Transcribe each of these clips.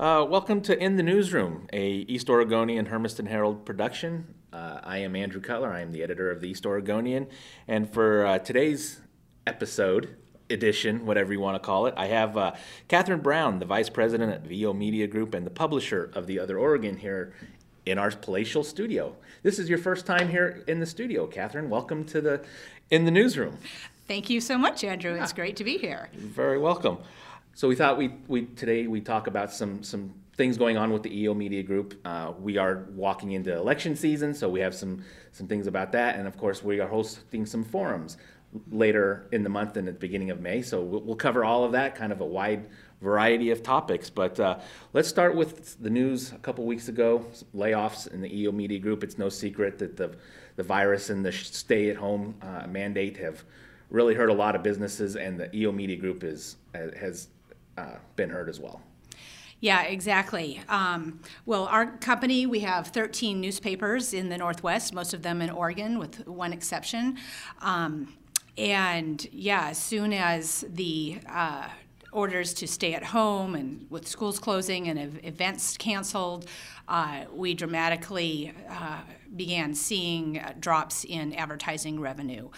Uh, welcome to In the Newsroom, a East Oregonian Hermiston Herald production. Uh, I am Andrew Cutler. I am the editor of the East Oregonian, and for uh, today's episode edition, whatever you want to call it, I have uh, Catherine Brown, the vice president at EO Media Group and the publisher of the Other Oregon, here in our palatial studio. This is your first time here in the studio, Catherine. Welcome to the In the Newsroom. Thank you so much, Andrew. It's great to be here. You're very welcome. So we thought we we today we talk about some some things going on with the EO Media Group. Uh, we are walking into election season, so we have some some things about that, and of course we are hosting some forums later in the month and at the beginning of May. So we'll, we'll cover all of that, kind of a wide variety of topics. But uh, let's start with the news a couple weeks ago: layoffs in the EO Media Group. It's no secret that the the virus and the stay-at-home uh, mandate have really hurt a lot of businesses, and the EO Media Group is has uh, been hurt as well. Yeah, exactly. Um, well, our company, we have 13 newspapers in the Northwest, most of them in Oregon, with one exception. Um, and yeah, as soon as the uh, orders to stay at home and with schools closing and ev- events canceled, uh, we dramatically uh, began seeing drops in advertising revenue.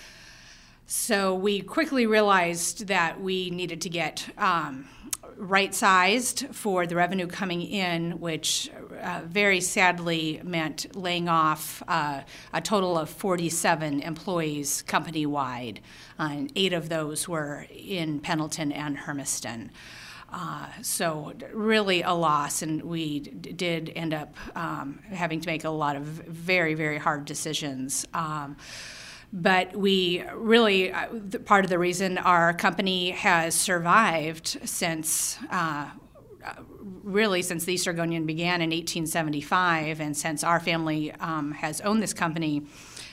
So we quickly realized that we needed to get um, right sized for the revenue coming in, which uh, very sadly meant laying off uh, a total of 47 employees company wide. Uh, and eight of those were in Pendleton and Hermiston. Uh, so really a loss, and we did end up um, having to make a lot of very, very hard decisions. Um, but we really, uh, part of the reason our company has survived since. Uh, really, since the East Oregonian began in 1875, and since our family um, has owned this company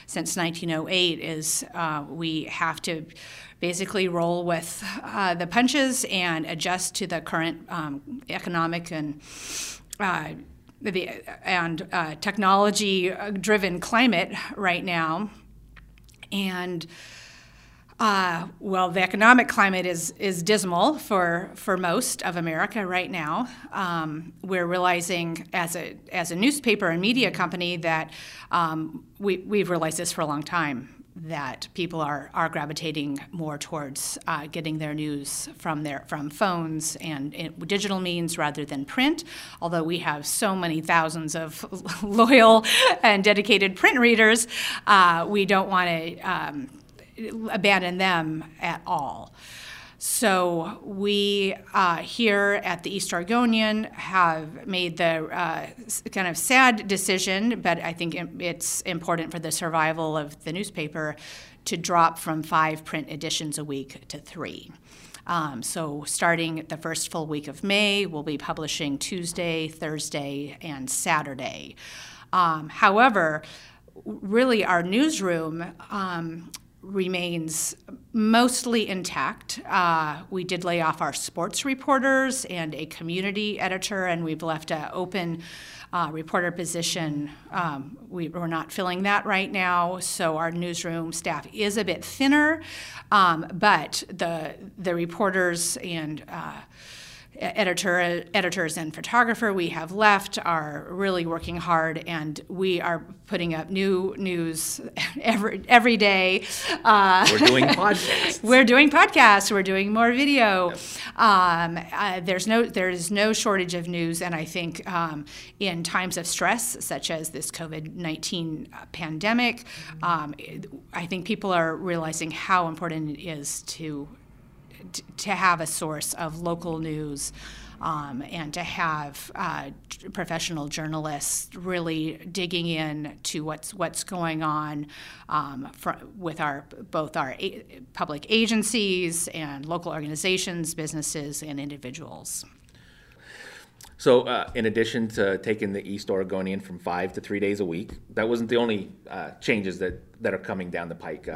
since 1908, is uh, we have to basically roll with uh, the punches and adjust to the current um, economic and uh, the, and uh, technology driven climate right now and uh, well, the economic climate is is dismal for for most of America right now. Um, we're realizing as a as a newspaper and media company that um, we we've realized this for a long time that people are, are gravitating more towards uh, getting their news from their from phones and digital means rather than print. Although we have so many thousands of loyal and dedicated print readers, uh, we don't want to um, abandon them at all. So we uh, here at the East Oregonian have made the uh, kind of sad decision, but I think it's important for the survival of the newspaper to drop from five print editions a week to three. Um, so, starting the first full week of May, we'll be publishing Tuesday, Thursday, and Saturday. Um, however, really, our newsroom um, remains mostly intact. Uh, we did lay off our sports reporters and a community editor, and we've left an open uh, reporter position. Um, we, are not filling that right now, so our newsroom staff is a bit thinner, um, but the the reporters and uh, editor, editors and photographer we have left are really working hard, and we are putting up new news every every day. Uh, we're doing podcasts. we're doing podcasts. We're doing more video. Yep. Um, uh, there's no there's no shortage of news, and I think um, in times of stress such as this COVID nineteen pandemic, um, I think people are realizing how important it is to to have a source of local news um, and to have uh, professional journalists really digging in to what's what's going on um, with our both our a- public agencies and local organizations, businesses, and individuals. So, uh, in addition to taking the East Oregonian from five to three days a week, that wasn't the only uh, changes that, that are coming down the pike.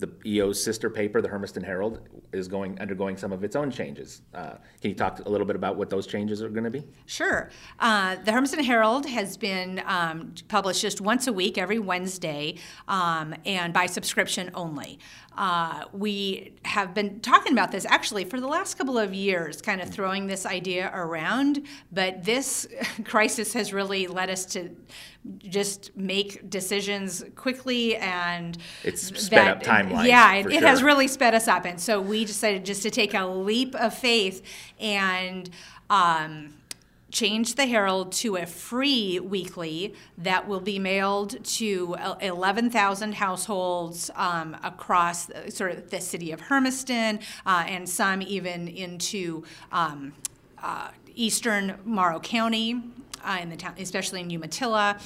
The EO's sister paper, the Hermiston Herald, is going undergoing some of its own changes. Uh, can you talk a little bit about what those changes are going to be? Sure. Uh, the Hermiston Herald has been um, published just once a week, every Wednesday, um, and by subscription only. Uh, we have been talking about this actually for the last couple of years, kind of throwing this idea around. But this crisis has really led us to just make decisions quickly and it's sped up timelines. Yeah, it, for it has really sped us up, and so we decided just to take a leap of faith and. Um, change the Herald to a free weekly that will be mailed to 11,000 households um, across the, sort of the city of Hermiston uh, and some even into um, uh, eastern Morrow County, uh, in the town, especially in Umatilla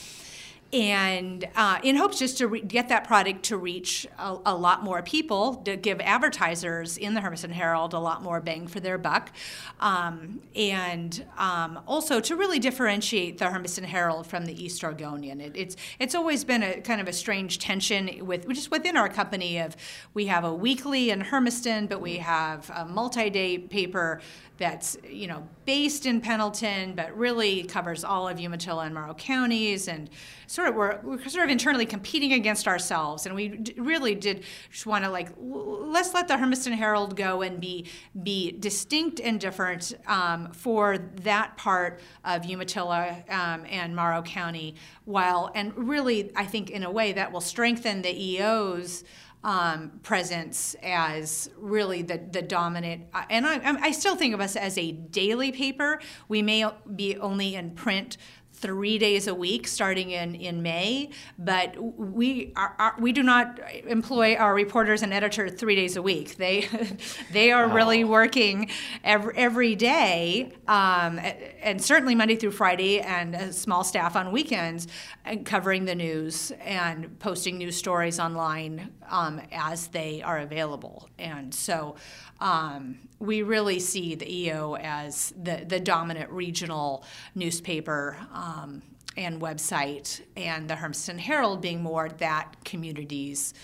and uh, in hopes just to re- get that product to reach a, a, lot more people, to give advertisers in the Hermiston Herald a lot more bang for their buck, um, and um, also to really differentiate the Hermiston Herald from the East Oregonian. It, it's it's always been a kind of a strange tension with just within our company of we have a weekly in Hermiston, but we have a multi-day paper that's you know based in Pendleton, but really covers all of Umatilla and Morrow counties, and sort of we're, we're sort of internally competing against ourselves, and we really did just want to like let's let the Hermiston Herald go and be be distinct and different um, for that part of Umatilla um, and Morrow County, while and really I think in a way that will strengthen the EO's um, presence as really the, the dominant. uh, And I, I still think of us as a daily paper. We may be only in print three days a week starting in, in May, but we are, are, we do not employ our reporters and editor three days a week. They they are really working every, every day, um, and certainly Monday through Friday, and a small staff on weekends, and covering the news and posting news stories online um, as they are available. And so um, we really see the EO as the, the dominant regional newspaper um, and website, and the Hermiston Herald being more that community's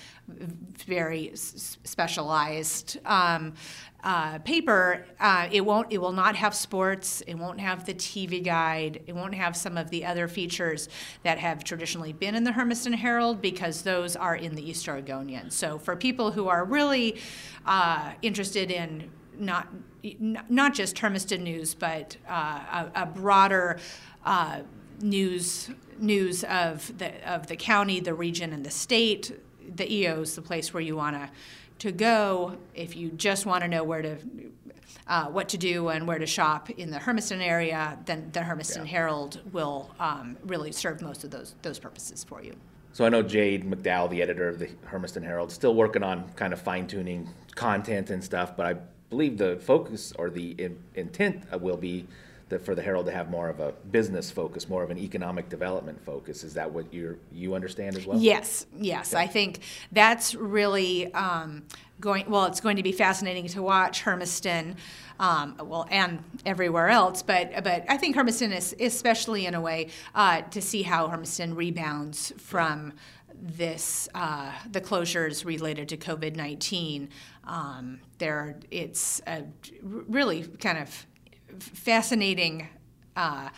very specialized um, uh, paper. Uh, it won't. It will not have sports. It won't have the TV guide. It won't have some of the other features that have traditionally been in the Hermiston Herald because those are in the East Oregonian. So for people who are really uh, interested in not not just Hermiston news, but uh, a, a, broader uh, news news of the of the county, the region, and the state. The EO is the place where you want to to go if you just want to know where to uh, what to do and where to shop in the Hermiston area. Then the Hermiston yeah. Herald will um, really serve most of those those purposes for you. So I know Jade McDowell, the editor of the Hermiston Herald, still working on kind of fine tuning content and stuff, but I believe the focus or the in, intent will be that for the Herald to have more of a business focus, more of an economic development focus. Is that what you you understand as well? Yes, yes. I think that's really um, going. Well, it's going to be fascinating to watch Hermiston. Um, well, and everywhere else, but but I think Hermiston is especially in a way uh, to see how Hermiston rebounds from this uh, the closures related to COVID nineteen. Um, there, it's a really kind of fascinating uh,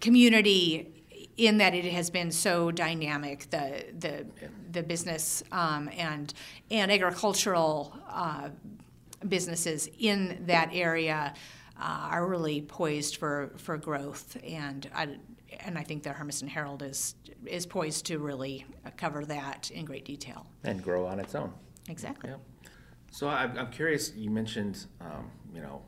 community in that it has been so dynamic. The the the business um, and and agricultural uh, businesses in that area uh, are really poised for for growth and. And I think the Hermiston Herald is is poised to really cover that in great detail and grow on its own. Exactly. Yeah. So I'm, I'm curious. You mentioned, um, you know,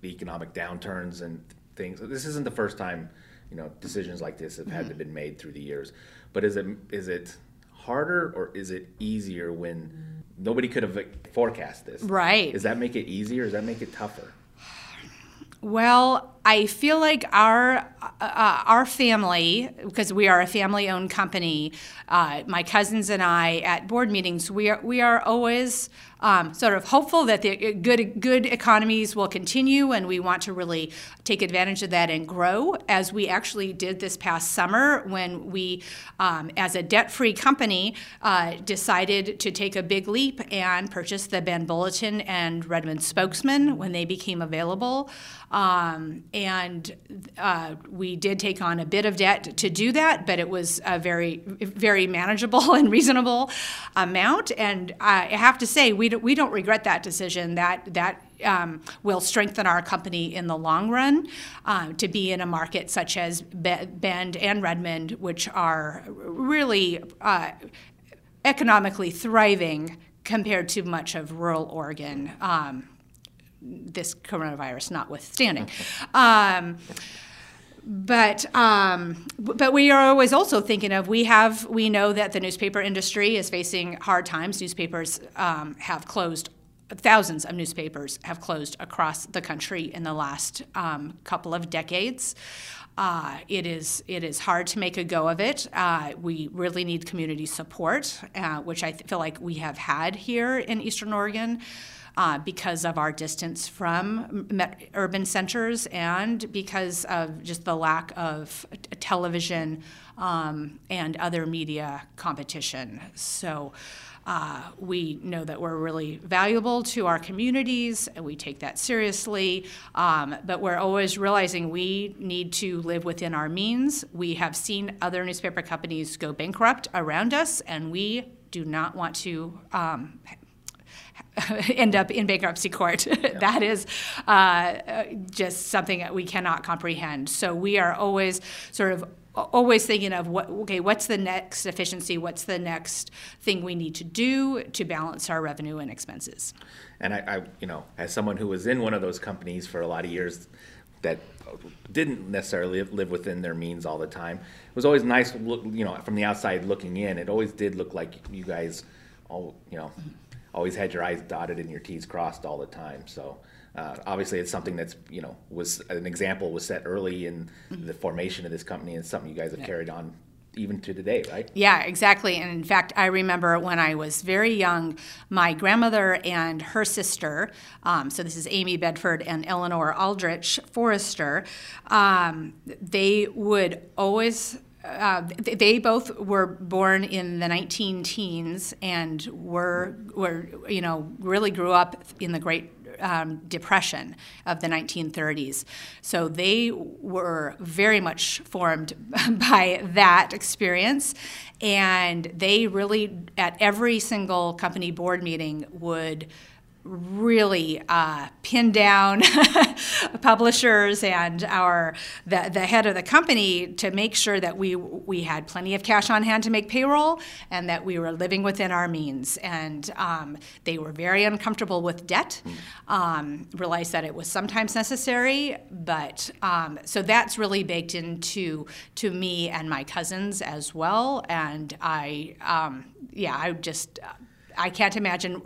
the economic downturns and things. This isn't the first time, you know, decisions like this have had to been made through the years. But is it is it harder or is it easier when nobody could have forecast this? Right. Does that make it easier? Or does that make it tougher? Well, I feel like our uh, our family, because we are a family-owned company, uh, my cousins and I at board meetings, we are we are always um, sort of hopeful that the good good economies will continue, and we want to really take advantage of that and grow, as we actually did this past summer when we, um, as a debt-free company, uh, decided to take a big leap and purchase the Bend Bulletin and Redmond Spokesman when they became available. Um, and uh, we did take on a bit of debt to do that, but it was a very, very manageable and reasonable amount. And I have to say, we don't, we don't regret that decision. That that um, will strengthen our company in the long run uh, to be in a market such as Bend and Redmond, which are really uh, economically thriving compared to much of rural Oregon. Um, this coronavirus notwithstanding. Um, but um, but we are always also thinking of we have we know that the newspaper industry is facing hard times. Newspapers um, have closed. Thousands of newspapers have closed across the country in the last um, couple of decades. Uh, it is it is hard to make a go of it. Uh, we really need community support, uh, which I feel like we have had here in Eastern Oregon uh, because of our distance from met- urban centers and because of just the lack of television um, and other media competition. So. Uh, we know that we're really valuable to our communities and we take that seriously. Um, but we're always realizing we need to live within our means. We have seen other newspaper companies go bankrupt around us, and we do not want to um, end up in bankruptcy court. Yeah. that is uh, just something that we cannot comprehend. So we are always sort of always thinking of what okay what's the next efficiency what's the next thing we need to do to balance our revenue and expenses and I, I, you know as someone who was in one of those companies for a lot of years that didn't necessarily live within their means all the time it was always nice look, you know from the outside looking in it always did look like you guys all you know always had your I's dotted and your T's crossed all the time. So uh, obviously, it's something that's you know was an example was set early in mm-hmm. the formation of this company, and something you guys have yeah. carried on even to today, right? Yeah, exactly. And in fact, I remember when I was very young, my grandmother and her sister, um, so this is Amy Bedford and Eleanor Aldrich Forrester, um, they would always uh, they both were born in the 19 teens and were, were, you know, really grew up in the Great um, Depression of the 1930s. So they were very much formed by that experience. And they really, at every single company board meeting, would really uh, pin down publishers and our the, the head of the company to make sure that we we had plenty of cash on hand to make payroll and that we were living within our means. And um, they were very uncomfortable with debt. Um, realized that it was sometimes necessary but um, so that's really baked into to me and my cousins as well. And I um, yeah I just I can't imagine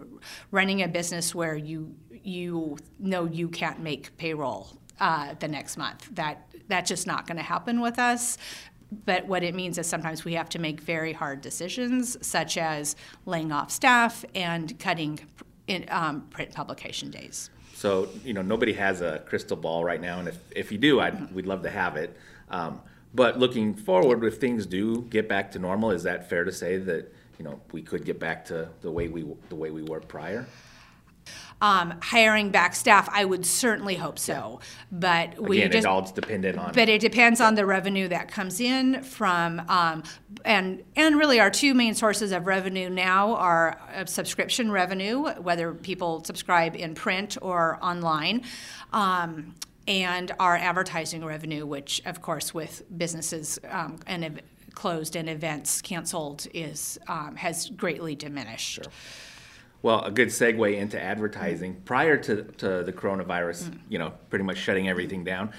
running a business where you you know you can't make payroll uh, the next month. That that's just not going to happen with us. But what it means is sometimes we have to make very hard decisions, such as laying off staff and cutting in, um, print publication days. So you know nobody has a crystal ball right now, and if, if you do, I'd, mm-hmm. we'd love to have it. Um, but looking forward, if things do get back to normal, is that fair to say that you know, we could get back to the way we, the way we were prior? Um, hiring back staff, I would certainly hope so. But we Again, just, it all dependent on. But it depends on the revenue that comes in from, um, and and really our two main sources of revenue now are subscription revenue, whether people subscribe in print or online. Um, and our advertising revenue, which, of course, with businesses um, and closed and events canceled is um, has greatly diminished. Sure. Well, a good segue into advertising. Mm. Prior to, to the coronavirus, mm. you know, pretty much shutting everything down,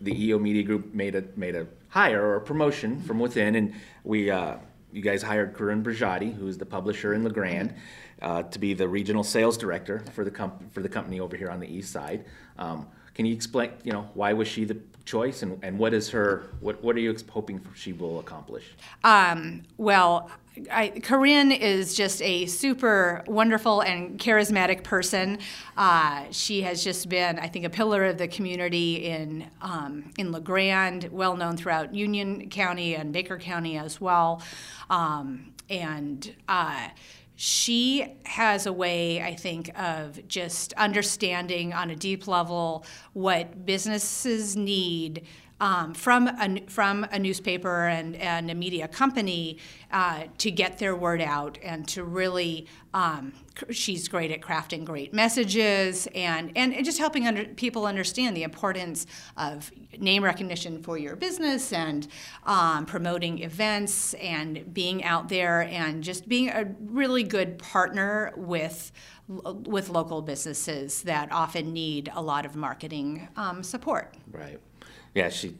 the EO Media Group made a made a hire or a promotion from within, and we uh, you guys hired Karrine Brogoitti, who's the publisher in La Grande, uh, to be the regional sales director for the comp- for the company over here on the east side. Um, can you explain, you know, why was she the choice and, and what is her, what, what are you hoping she will accomplish? Um, well, I, Karrine is just a super wonderful and charismatic person. Uh, she has just been, I think, a pillar of the community in um, in La Grande, well known throughout Union County and Baker County as well. Um, and uh, she has a way, I think, of just understanding on a deep level what businesses need um, from a from a newspaper and, and a media company uh, to get their word out and to really um, she's great at crafting great messages and and, just helping under, people understand the importance of name recognition for your business and um, promoting events and being out there and just being a really good partner with with local businesses that often need a lot of marketing um, support. Right yeah, she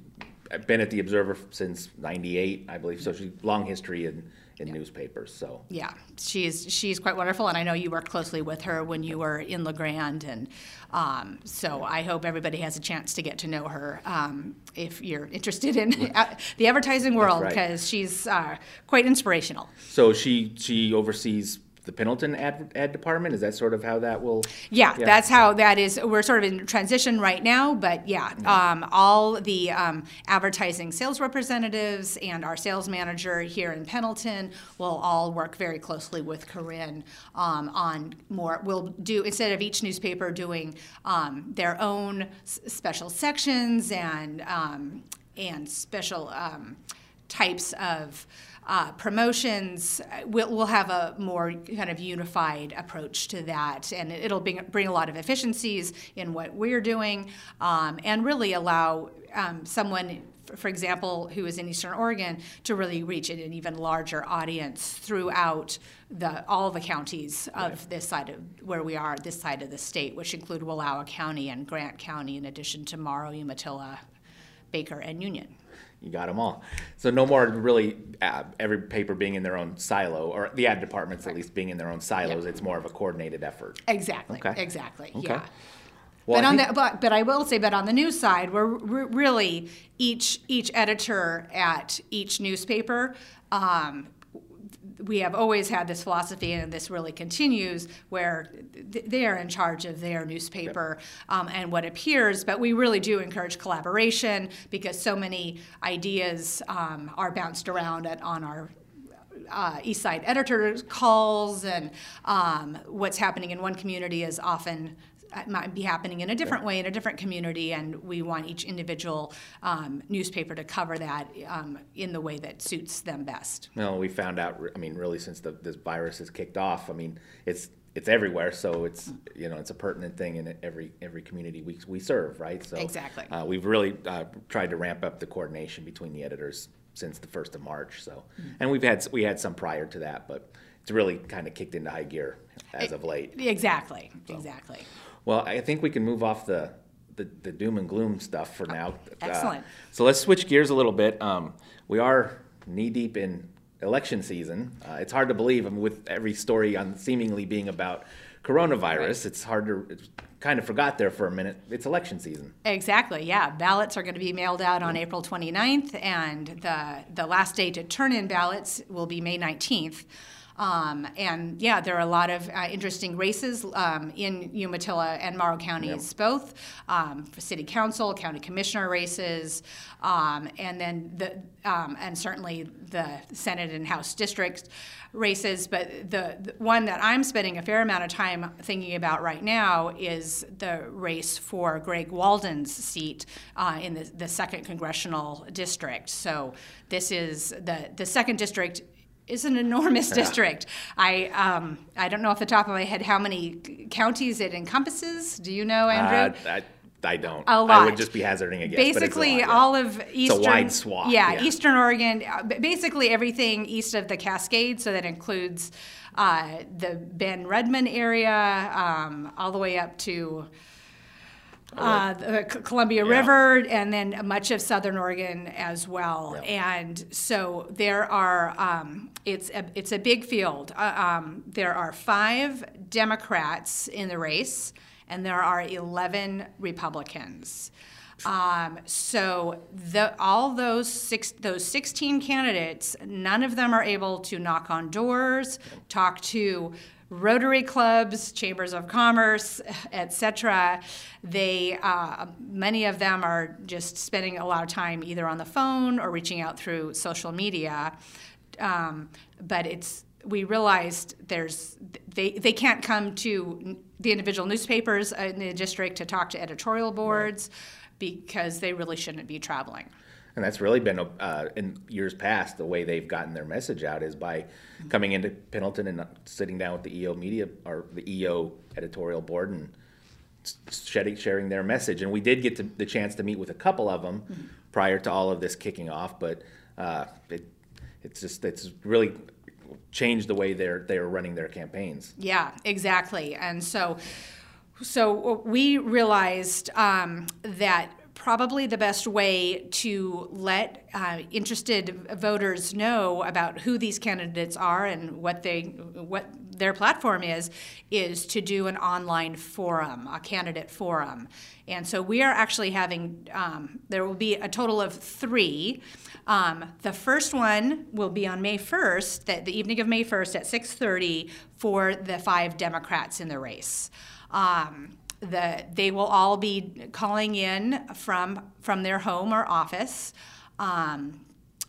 I've been at the Observer since '98, I believe. So she long history in in yeah. newspapers. So yeah, she's she's quite wonderful, and I know you worked closely with her when you were in La Grande, and um, so I hope everybody has a chance to get to know her um, if you're interested in the advertising world because right. she's uh, quite inspirational. So she she oversees the Pendleton ad, ad department? Is that sort of how that will? Yeah, yeah, that's how that is. We're sort of in transition right now, but yeah, mm-hmm. um, all the um, advertising sales representatives and our sales manager here in Pendleton will all work very closely with Karrine um, on more. We'll do instead of each newspaper doing um, their own s- special sections and um, and special um, types of uh, promotions, we'll, we'll, have a more kind of unified approach to that, and it'll bring, bring a lot of efficiencies in what we're doing, um, and really allow um, someone for example, who is in Eastern Oregon, to really reach an even larger audience throughout the all the counties of right. this side of where we are, this side of the state, which include Wallowa County and Grant County, in addition to Morrow, Umatilla, Baker, and Union you got them all. So no more really uh, every paper being in their own silo, or the ad departments at least being in their own silos. It's more of a coordinated effort. Exactly. Okay. Exactly. Okay. Yeah. Well, but I on the but, but I will say, but on the news side, we're, we're really each each editor at each newspaper um, we have always had this philosophy, and this really continues, where they are in charge of their newspaper um, and what appears. But we really do encourage collaboration because so many ideas um, are bounced around at, on our uh, East Side editors calls, and um, what's happening in one community is often might be happening in a different way in a different community, and we want each individual um, newspaper to cover that um, in the way that suits them best. Well, we found out. I mean, really, since the, this virus has kicked off, I mean, it's it's everywhere, so it's you know it's a pertinent thing in every every community we, we serve, right? So exactly, uh, we've really uh, tried to ramp up the coordination between the editors since the first of March. So, mm-hmm. and we've had we had some prior to that, but it's really kind of kicked into high gear as of late. Exactly, so. exactly. Well, I think we can move off the, the, the doom and gloom stuff for now. Excellent. Uh, so let's switch gears a little bit. Um, we are knee deep in election season. Uh, it's hard to believe I mean, with every story on seemingly being about coronavirus. Right. It's hard to it's kind of forgot there for a minute. It's election season. Exactly. Yeah, ballots are going to be mailed out on April 29th, and the the last day to turn in ballots will be May 19th. Um, and yeah, there are a lot of uh, interesting races um, in Umatilla and Morrow counties, yep. both um, for city council, county commissioner races, um, and then the um, and certainly the Senate and House districts races. But the, the, one that I'm spending a fair amount of time thinking about right now is the race for Greg Walden's seat uh, in the, the second congressional district. So this is the the second district is an enormous yeah. district. I um, I don't know off the top of my head how many counties it encompasses. Do you know, Andrew? Uh, I, I don't. A lot. I would just be hazarding a guess. Basically, lot, yeah. all of eastern. It's a wide swath. Yeah, yeah, eastern Oregon. Uh, basically, everything east of the Cascades. So that includes uh, the Bend Redmond area, um, all the way up to uh, the Columbia yeah. River, and then much of Southern Oregon as well. Yeah. And so there are, um, it's a, it's a big field. Uh, um, there are five Democrats in the race, and there are 11 Republicans. Um, so the, all those six, those 16 candidates, none of them are able to knock on doors, talk to Rotary clubs, chambers of commerce, etc. They uh, many of them are just spending a lot of time either on the phone or reaching out through social media. Um, but it's we realized there's they they can't come to the individual newspapers in the district to talk to editorial boards because they really shouldn't be traveling. And that's really been uh, in years past the way they've gotten their message out is by coming into Pendleton and sitting down with the EO media or the EO editorial board and sharing their message. And we did get to, the chance to meet with a couple of them prior to all of this kicking off, but uh, it, it's just it's really changed the way they're they're running their campaigns. Yeah, exactly. And so, so we realized um, that probably the best way to let uh, interested voters know about who these candidates are and what they what their platform is is to do an online forum, a candidate forum. And so we are actually having um, there will be a total of three. Um, the first one will be on May 1st, the, the evening of May 1st at 6:30 for the five Democrats in the race. Um, the, they will all be calling in from from their home or office. Um,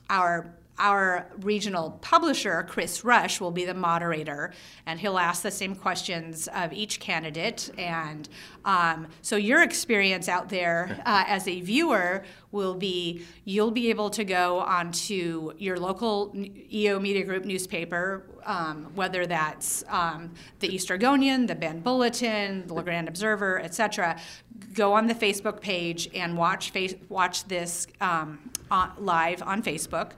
our our regional publisher, Chris Rush, will be the moderator, and he'll ask the same questions of each candidate. And um, so, your experience out there uh, as a viewer will be you'll be able to go onto your local EO Media Group newspaper, um, whether that's um, the East Oregonian, the Bend Bulletin, the La Grande Observer, etc. Go on the Facebook page and watch face, watch this um, on, live on Facebook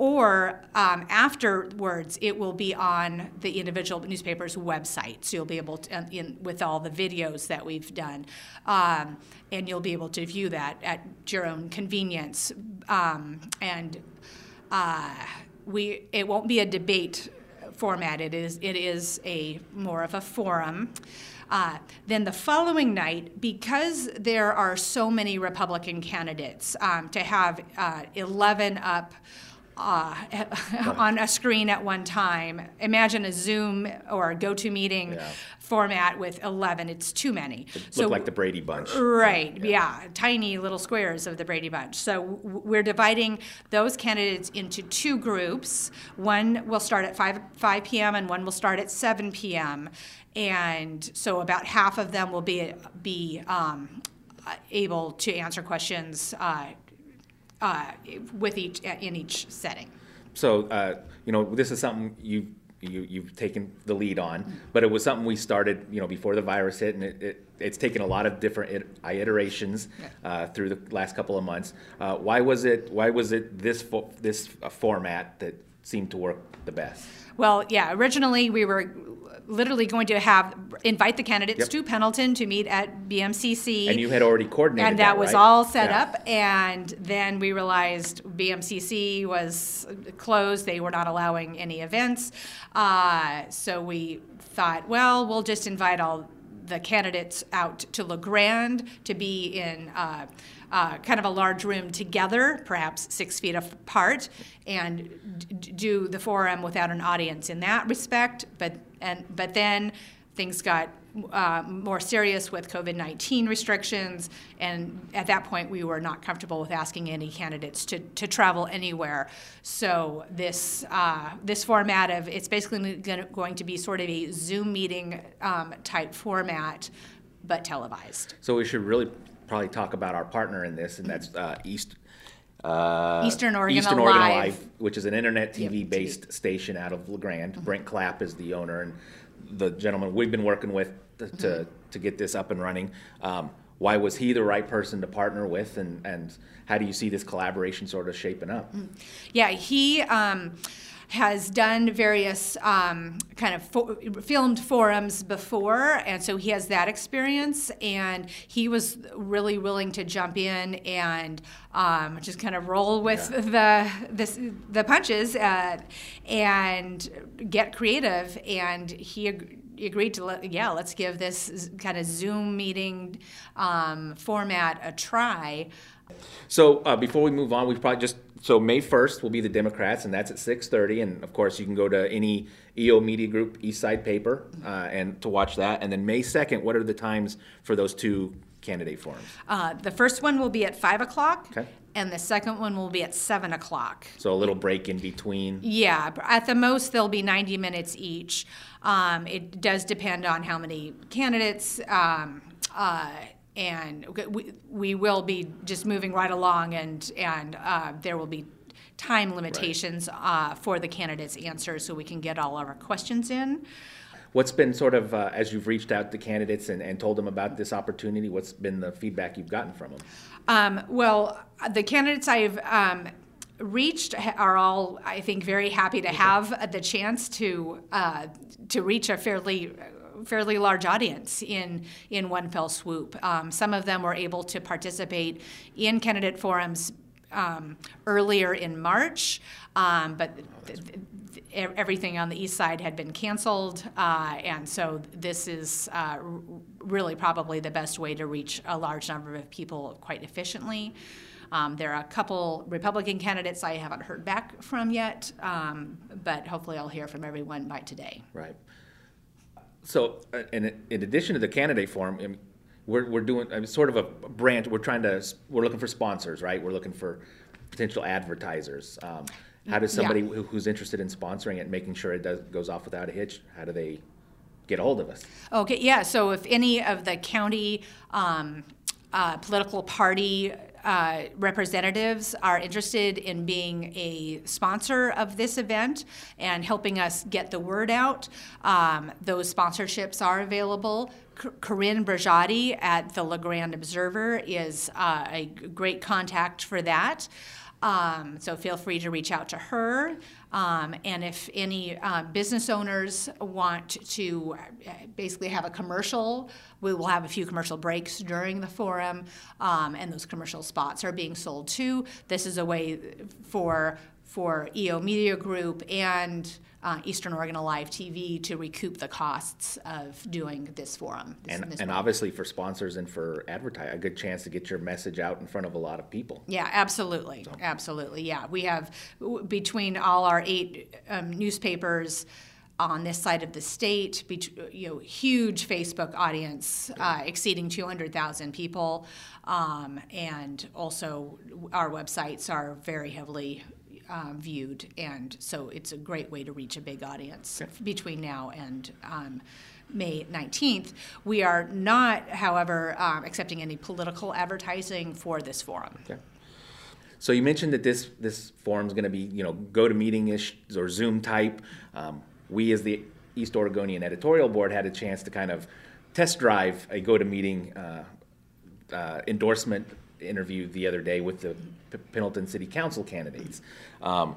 or um, afterwards it will be on the individual newspaper's website. So you'll be able to in, with all the videos that we've done um, and you'll be able to view that at your own convenience. Um, and uh, we it won't be a debate format. It is it is a more of a forum. Uh, then the following night, because there are so many Republican candidates, um, to have uh, 11 up uh, on a screen at one time. Imagine a Zoom or a GoToMeeting yeah. format with 11. It's too many. It so, like the Brady Bunch. Right, yeah. yeah. Tiny little squares of the Brady Bunch. So we're dividing those candidates into two groups. One will start at 5, 5 p.m. and one will start at 7 p.m. And so about half of them will be, be um, able to answer questions uh, uh, with each in each setting. So uh, you know this is something you you you've taken the lead on, but it was something we started you know before the virus hit, and it, it it's taken a lot of different iterations uh, through the last couple of months. Uh, why was it why was it this fo- this uh, format that seemed to work the best? Well, yeah, originally we were literally going to have invite the candidates yep. to Pendleton to meet at BMCC. And you had already coordinated and that, that was right? all set yeah. up. And then we realized BMCC was closed; they were not allowing any events. Uh, so we thought, well, we'll just invite all the candidates out to La Grande to be in. Uh, uh, kind of a large room together, perhaps six feet apart, and d- do the forum without an audience in that respect. But and but then things got uh, more serious with COVID 19 restrictions, and at that point, we were not comfortable with asking any candidates to, to travel anywhere. So, this, uh, this format of it's basically going to be sort of a Zoom meeting um, type format, but televised. So, we should really probably talk about our partner in this, and that's uh, East. Uh, Eastern Oregon Eastern Oregon Alive, which is an internet TV based yep, station out of La Grande. Mm-hmm. Brent Clapp is the owner, and the gentleman we've been working with to, mm-hmm. to, to, get this up and running. Um, why was he the right person to partner with, and, and how do you see this collaboration sort of shaping up? Mm-hmm. Yeah, he. Um, has done various um, kind of fo- filmed forums before, and so he has that experience. And he was really willing to jump in and um, just kind of roll with yeah. the, the the punches uh, and get creative. And he. Ag- agreed to let, yeah let's give this kind of zoom meeting um, format a try so uh, before we move on, we probably just so May first will be the Democrats, and that's at six thirty. And of course, you can go to any EO Media Group East Side paper uh, and to watch that. And then May second, what are the times for those two candidate forums? Uh, the first one will be at five o'clock. Okay. and the second one will be at 7 o'clock. So a little break in between. Yeah, at the most, they'll be 90 minutes each. Um, it does depend on how many candidates. Um, uh, and we, we will be just moving right along, and, and uh, there will be time limitations uh, for the candidates' answers so we can get all of our questions in. What's been sort of, uh, as you've reached out to candidates and, and told them about this opportunity, what's been the feedback you've gotten from them? Um, well, the candidates I've um, reached are all, I think, very happy to have the chance to uh, to reach a fairly fairly large audience in in one fell swoop. Um, some of them were able to participate in candidate forums um, earlier in March, um, but th- th- everything on the east side had been canceled, uh, and so this is uh, r- really probably the best way to reach a large number of people quite efficiently. Um, there are a couple Republican candidates I haven't heard back from yet, um, but hopefully I'll hear from everyone by today. Right. So, uh, in, in addition to the candidate forum, um, we're, we're doing uh, sort of a branch. We're trying to, we're looking for sponsors, right? We're looking for potential advertisers. Um, how does somebody Yeah. who, who's interested in sponsoring it, making sure it does, goes off without a hitch, how do they get a hold of us? Okay, yeah, so if any of the county um, uh, political party uh, representatives are interested in being a sponsor of this event and helping us get the word out, um, those sponsorships are available. Karrine Brogoitti at the La Grande Observer is uh, a great contact for that. Um, so feel free to reach out to her. Um, and if any uh, business owners want to uh, basically have a commercial, we will have a few commercial breaks during the forum, um, and those commercial spots are being sold too. This is a way for for EO Media Group and uh, Eastern Oregon Alive TV to recoup the costs of doing this forum. This, And, this and obviously for sponsors and for advertise, a good chance to get your message out in front of a lot of people. Yeah, absolutely, absolutely. Yeah, we have between all our eight um, newspapers on this side of the state, you know, huge Facebook audience uh, exceeding 200,000 people, um, and also our websites are very heavily. Uh, viewed, and so it's a great way to reach a big audience between now and um, May 19th. We are not, however, um, accepting any political advertising for this forum. Okay. So you mentioned that this this forum is going to be you know go to meeting ish or Zoom type. Um, we as the East Oregonian editorial board had a chance to kind of test drive a go to meeting uh, uh, endorsement interview the other day with the P- Pendleton City Council candidates. Um,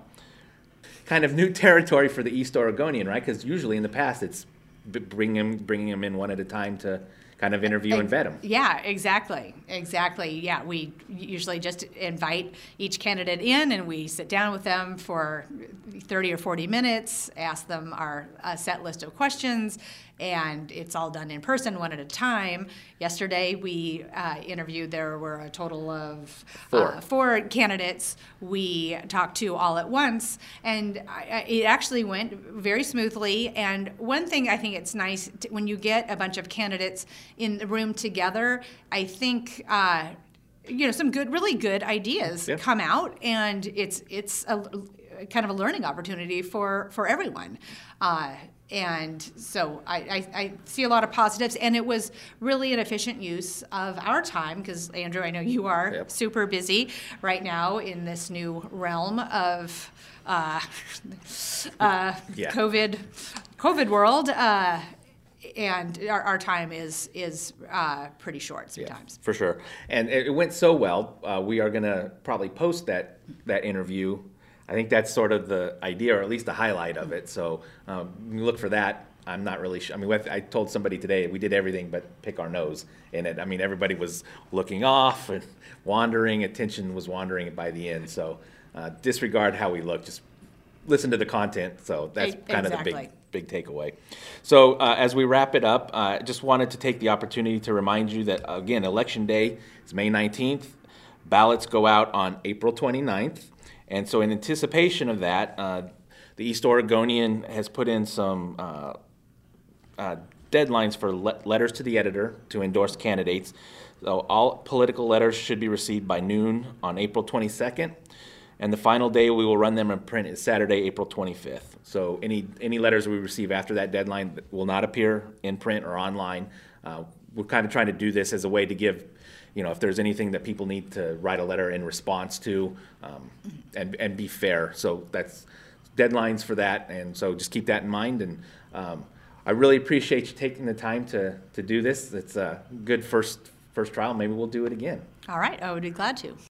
kind of new territory for the East Oregonian, right? Because usually in the past it's b- bringing them bringing them in one at a time to kind of interview and vet them. Yeah, exactly. Exactly. Yeah, we usually just invite each candidate in and we sit down with them for 30 or 40 minutes, ask them our uh, set list of questions, and it's all done in person, one at a time. Yesterday, we uh, interviewed, there were a total of Four. Uh, four candidates we talked to all at once, and I, I, it actually went very smoothly. And one thing I think it's nice to, when you get a bunch of candidates in the room together, I think. Uh, you know, some good, really good ideas Yeah. come out, and it's it's a kind of a learning opportunity for for everyone. Uh, and so I, I, I see a lot of positives, and it was really an efficient use of our time because Andrew, I know you are Yep. super busy right now in this new realm of uh, uh, Yeah. COVID COVID world. Uh, and our, our time is is uh, pretty short sometimes. For sure. And it, it went so well. Uh, we are going to probably post that that interview. I think that's sort of the idea, or at least the highlight of it. So um, look for that. I'm not really sure. I mean, I told somebody today we did everything but pick our nose in it. I mean, everybody was looking off and wandering. Attention was wandering by the end. So uh, disregard how we look. Just listen to the content. So that's E- kind of the big big takeaway. So uh, as we wrap it up, I just wanted to take the opportunity to remind you that again, election day is May 19th. Ballots go out on April 29th, and so in anticipation of that, uh, the East Oregonian has put in some. Uh, uh, deadlines for le- letters to the editor to endorse candidates. So all political letters should be received by noon on April 22nd. And the final day we will run them in print is Saturday, April 25th. So any, any letters we receive after that deadline will not appear in print or online. Uh, We're kind of trying to do this as a way to give, you know, if there's anything that people need to write a letter in response to, um, and, and be fair. So that's deadlines for that, and so just keep that in mind. And um, I really appreciate you taking the time to, to do this. It's a good first, first trial. Maybe we'll do it again. All right, I would be glad to.